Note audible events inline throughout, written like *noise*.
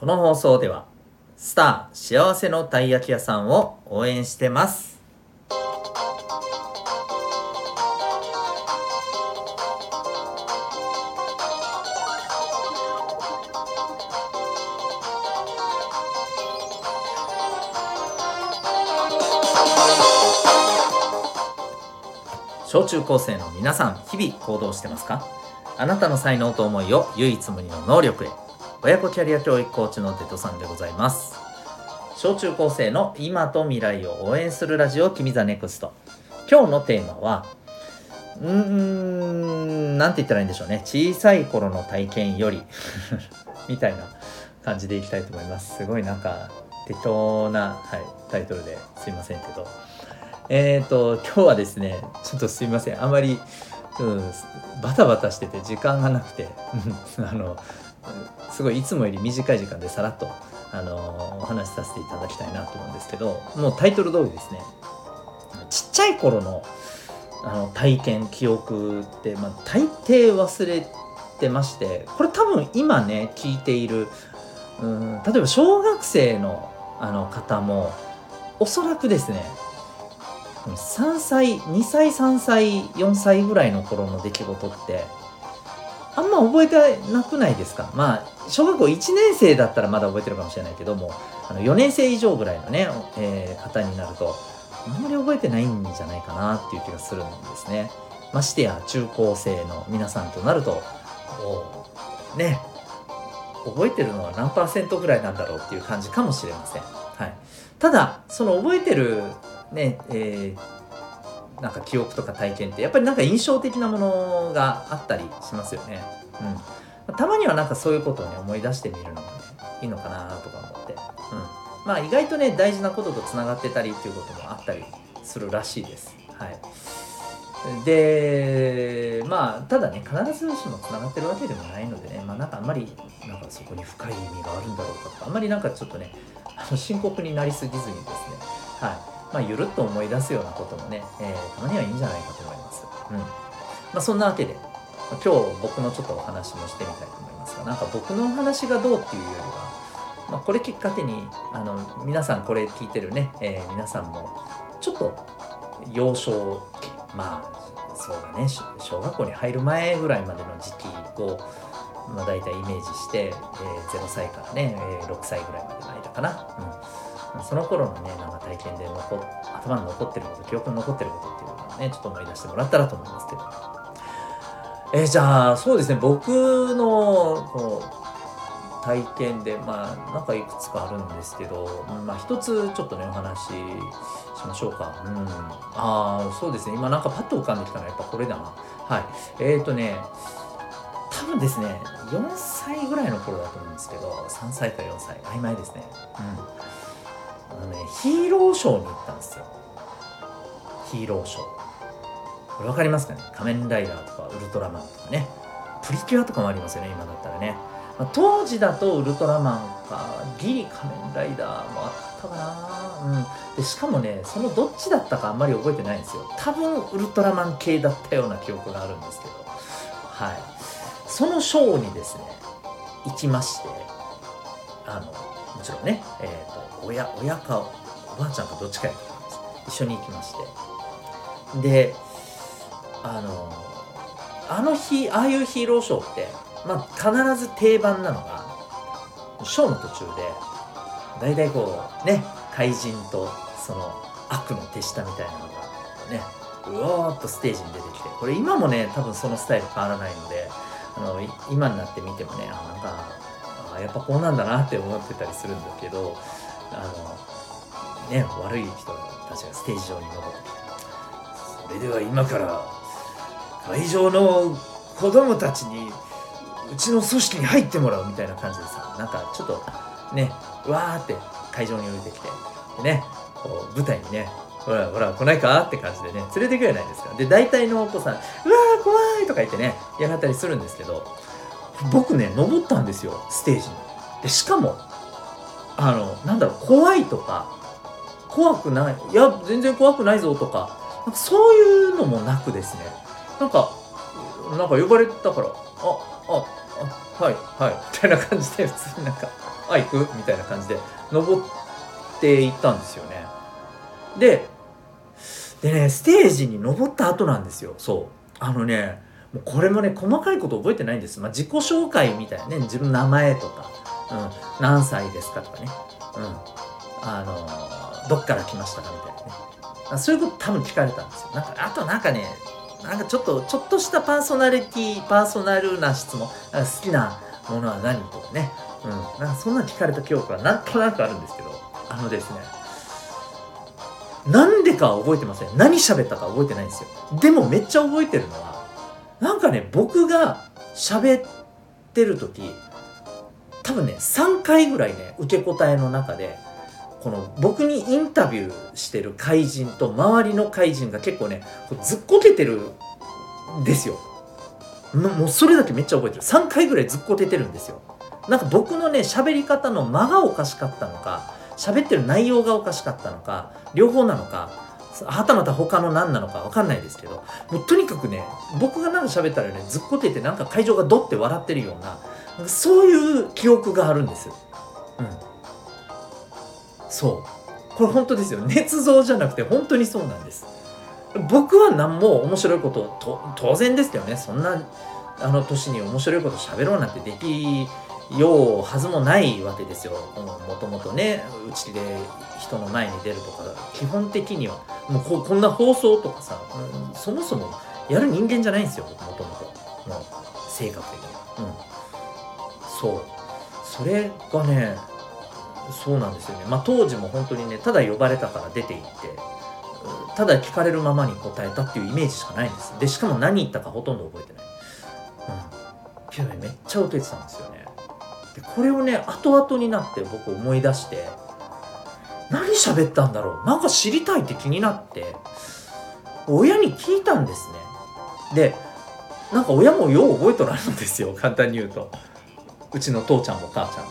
この放送ではスター幸せのたい焼き屋さんを応援してます。小中高生の皆さん日々行動してますか？あなたの才能と思いを唯一無二の能力へ親子キャリア教育コーチのデトさんでございます。小中高生の今と未来を応援するラジオ君 The Next。今日のテーマはうーんなんて言ったらいいんでしょうね。小さい頃の体験より *laughs* みたいな感じでいきたいと思います。すごいなんか適当な、はい、タイトルですいませんけど。えっ、ー、と今日はですねちょっとすいません。あまり、うん、バタバタしてて時間がなくて *laughs* あのすごいいつもより短い時間でさらっと、あのお話しさせていただきたいなと思うんですけどもうタイトル通りですねちっちゃい頃のあの体験記憶って、まあ、大抵忘れてましてこれ多分今ね聞いているうん例えば小学生のあの方もおそらくですね3歳2歳3歳4歳ぐらいの頃の出来事ってあんま覚えてなくないですか？まあ小学校1年生だったらまだ覚えてるかもしれないけどもあの4年生以上ぐらいのね、えー、方になるとあんまり覚えてないんじゃないかなっていう気がするんですね。ましてや中高生の皆さんとなるとこうね覚えてるのは何パーセントぐらいなんだろうっていう感じかもしれません、はい、ただその覚えてるね、えーなんか記憶とか体験ってやっぱりなんか印象的なものがあったりしますよね。うん、たまにはなんかそういうことをね思い出してみるのもねいいのかなとか思って、うん、まあ意外とね大事なこととつながってたりっていうこともあったりするらしいです。はい、でまあただね必ずしもつながってるわけでもないのでねまあなんかあんまりなんかそこに深い意味があるんだろうかとかあんまりなんかちょっとねあの深刻になりすぎずにですね。はい。まあ、ゆるっと思い出すようなこともね、えー、たまにはいいんじゃないかと思います。うんまあ、そんなわけで、今日僕のちょっとお話もしてみたいと思いますが、なんか僕のお話がどうっていうよりは、まあ、これきっかけにあの皆さんこれ聞いてるね、えー、皆さんもちょっと幼少期まあそうだね小学校に入る前ぐらいまでの時期を、まあ、大体イメージして、えー、0歳からね、えー、6歳ぐらいまでの間かな。うんその頃のねなんか体験で残頭に残ってること記憶に残ってることっていうのをねちょっと思い出してもらったらと思いますけど。えー、じゃあそうですね僕のこう体験でまあなんかいくつかあるんですけど、まあ一つちょっとねお話ししましょうか。うん。ああそうですね。今なんかパッと浮かんできたのはやっぱこれだな。はい。えっ、ー、とね多分ですね4歳ぐらいの頃だと思うんですけど3歳か4歳曖昧ですね。うん。あのねヒーローショーに行ったんですよ。ヒーローショー。これ分かりますかね？仮面ライダーとかウルトラマンとかね。プリキュアとかもありますよね今だったらね、まあ、当時だとウルトラマンかギリ仮面ライダーもあったかな。うん。でしかもねそのどっちだったかあんまり覚えてないんですよ。多分ウルトラマン系だったような記憶があるんですけど。はい。そのショーにですね行きまして。あのもちろんね、えーと親親かおばあちゃんかどっちかや。一緒に行きまして。であのあの日ああいうヒーローショーってまあ必ず定番なのがショーの途中で大体こうね怪人とその悪の手下みたいなのがねうおーっとステージに出てきてこれ今もね多分そのスタイル変わらないのであの今になって見てもねあなんかあやっぱこうなんだなって思ってたりするんだけどあのね悪い人たちがステージ上に登ってそれでは今から会場の子供たちにうちの組織に入ってもらうみたいな感じでさなんかちょっとねわーって会場に降りてきてでねこう舞台にねほらほら来ないかって感じでね連れてくじゃないですかで大体のお子さん「うわー怖い!」とか言ってねやられたりするんですけど僕ね登ったんですよステージにでしかもあのなんだろう怖いとか怖くないいや全然怖くないぞとかなんかそういうのもなくですね。なんかなんか呼ばれたからあああはいはいみたいな感じで普通になんか「あ行く?」みたいな感じで登っていったんですよね。ででねステージに登った後なんですよそう。あのねもうこれもね細かいこと覚えてないんです、まあ、自己紹介みたいなね自分の名前とか、うん、何歳ですかとかね、うん、あのどっから来ましたかみたいなね。そういうこと多分聞かれたんですよ。なんかあとなんかねなんかちょっとちょっとしたパーソナリティパーソナルな質問。好きなものは何とかね、うん、なんかそんな聞かれた記憶はなんとなくあるんですけど。あのですね。なんでか覚えてません。何喋ったか覚えてないんですよ。でもめっちゃ覚えてるのはなんかね僕が喋ってる時多分ね3回ぐらいね受け答えの中でこの僕にインタビューしてる怪人と周りの怪人が結構ねずっこけてるんですよ。もうそれだけめっちゃ覚えてる。3回ぐらいずっこけてるんですよ。なんか僕のね喋り方の間がおかしかったのか喋ってる内容がおかしかったのか両方なのかはたまた他の何なのか分かんないですけどもうとにかくね僕がなんか喋ったらねずっこけてなんか会場がドッて笑ってるようなそういう記憶があるんですうん。そう。これ本当ですよ。捏造じゃなくて本当にそうなんです。僕は何も面白いことと当然ですよね。そんなあの年に面白いこと喋ろうなんてできようはずもないわけですよ。もともとねうちで人の前に出るとか基本的には。もうここんな放送とかさ、うん、そもそもやる人間じゃないんですよ。もともと性格的にうん。そう。それがねそうなんですよね。まあ当時も本当にねただ呼ばれたから出て行ってただ聞かれるままに答えたっていうイメージしかないんです。でしかも何言ったかほとんど覚えてない。うん。けどねめっちゃ受けてたんですよね。でこれをね後々になって僕思い出して何喋ったんだろう。なんか知りたいって気になって親に聞いたんですね。でなんか親もよう覚えとらんのですよ。簡単に言うと。うちの父ちゃんも母ちゃんも。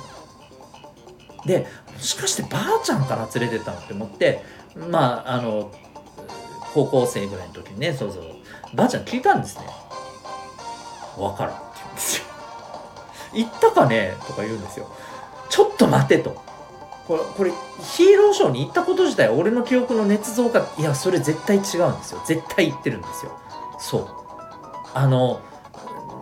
でもしかしてばあちゃんから連れてたのって思ってまああの高校生ぐらいの時にねそうそう。ばあちゃん聞いたんですね。分からんって言うんですよ。行ったかね？とか言うんですよ。ちょっと待てと。これこれヒーローショーに行ったこと自体俺の記憶の捏造かいやそれ絶対違うんですよ。絶対行ってるんですよ。そう。あの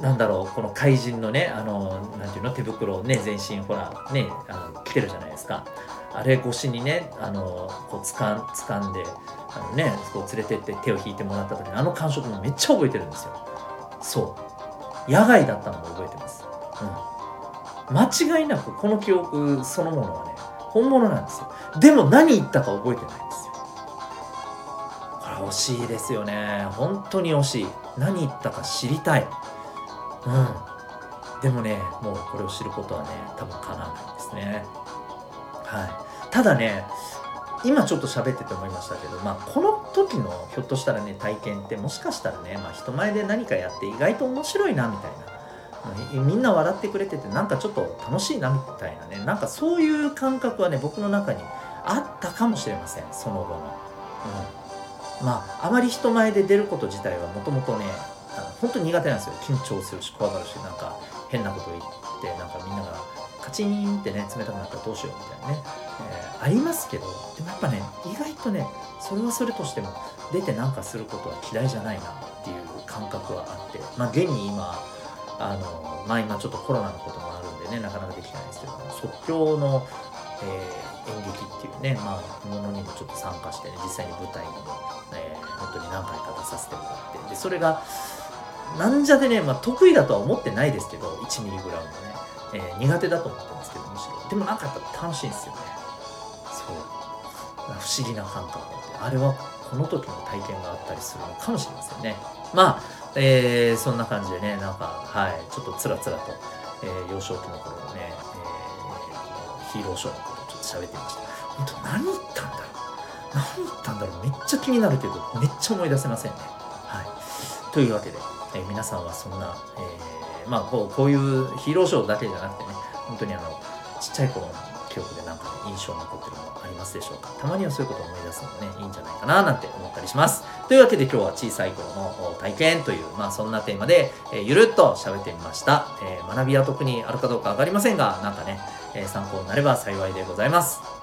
なんだろうこの怪人のねあのなていうの手袋をね全身ほらねあの着てるじゃないですか。あれ越しにねあのこうつかん掴んであのねこう連れてって手を引いてもらった時のあの感触もめっちゃ覚えてるんですよ。そう。野外だったのも覚えてます。うん。間違いなくこの記憶そのものはね本物なんですよ。でも何言ったか覚えてないんですよ。これ惜しいですよね。本当に惜しい。何言ったか知りたい。うん。でもねもうこれを知ることはね多分叶わないですね。はい。ただね今ちょっと喋ってて思いましたけど、まあ、この時のひょっとしたらね体験ってもしかしたらね、まあ、人前で何かやって意外と面白いなみたいな。みんな笑ってくれててなんかちょっと楽しいなみたいなね。なんかそういう感覚はね僕の中にあったかもしれませんその後の、うん、まああまり人前で出ること自体はもともとね本当に苦手なんですよ。緊張するし怖がるしなんか変なこと言ってなんかみんながカチンってね冷たくなったらどうしようみたいなね、えー、ありますけどでもやっぱね意外とねそれはそれとしても出てなんかすることは嫌いじゃないなっていう感覚はあってまあ現に今あのまあ今ちょっとコロナのこともあるんでねなかなかできないんですけど即興の、えー、演劇っていうねまあものにもちょっと参加してね実際に舞台にも、えー、本当に何回か出させてもらってでそれがなんじゃでね、まあ、得意だとは思ってないですけど、1ミリグラムもね、えー、苦手だと思ってますけど、むしろ。でもなんかやっぱ楽しいんですよね。そう。不思議な感覚で、あれはこの時の体験があったりするのかもしれませんね。まあ、えー、そんな感じでね、なんか、はい、ちょっとつらつらと、えー、幼少期の頃のね、えー、ヒーローショーのことをちょっと喋ってみました。本当何言ったんだろう何言ったんだろうめっちゃ気になるけど、めっちゃ思い出せませんね。はい。というわけで、え、皆さんはそんな、えー、まあこうこういうヒーローショーだけじゃなくてね本当にあのちっちゃい頃の記憶でなんか、ね、印象に残ってるものありますでしょうか。たまにはそういうことを思い出すのもねいいんじゃないかななんて思ったりします。というわけで今日は小さい頃の体験というまあそんなテーマで、えー、ゆるっと喋ってみました、えー、学びは特にあるかどうか分かりませんがなんかね、えー、参考になれば幸いでございます。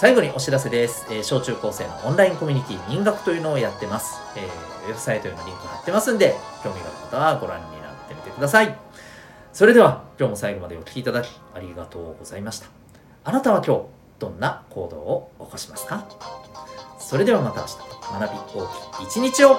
最後にお知らせです、えー、小中高生のオンラインコミュニティ民学というのをやってます、えー、ウェブサイトへのリンク貼ってますんで興味がある方はご覧になってみてください。それでは今日も最後までお聴きいただきありがとうございました。あなたは今日どんな行動を起こしますか？それではまた明日。学び大きい一日を。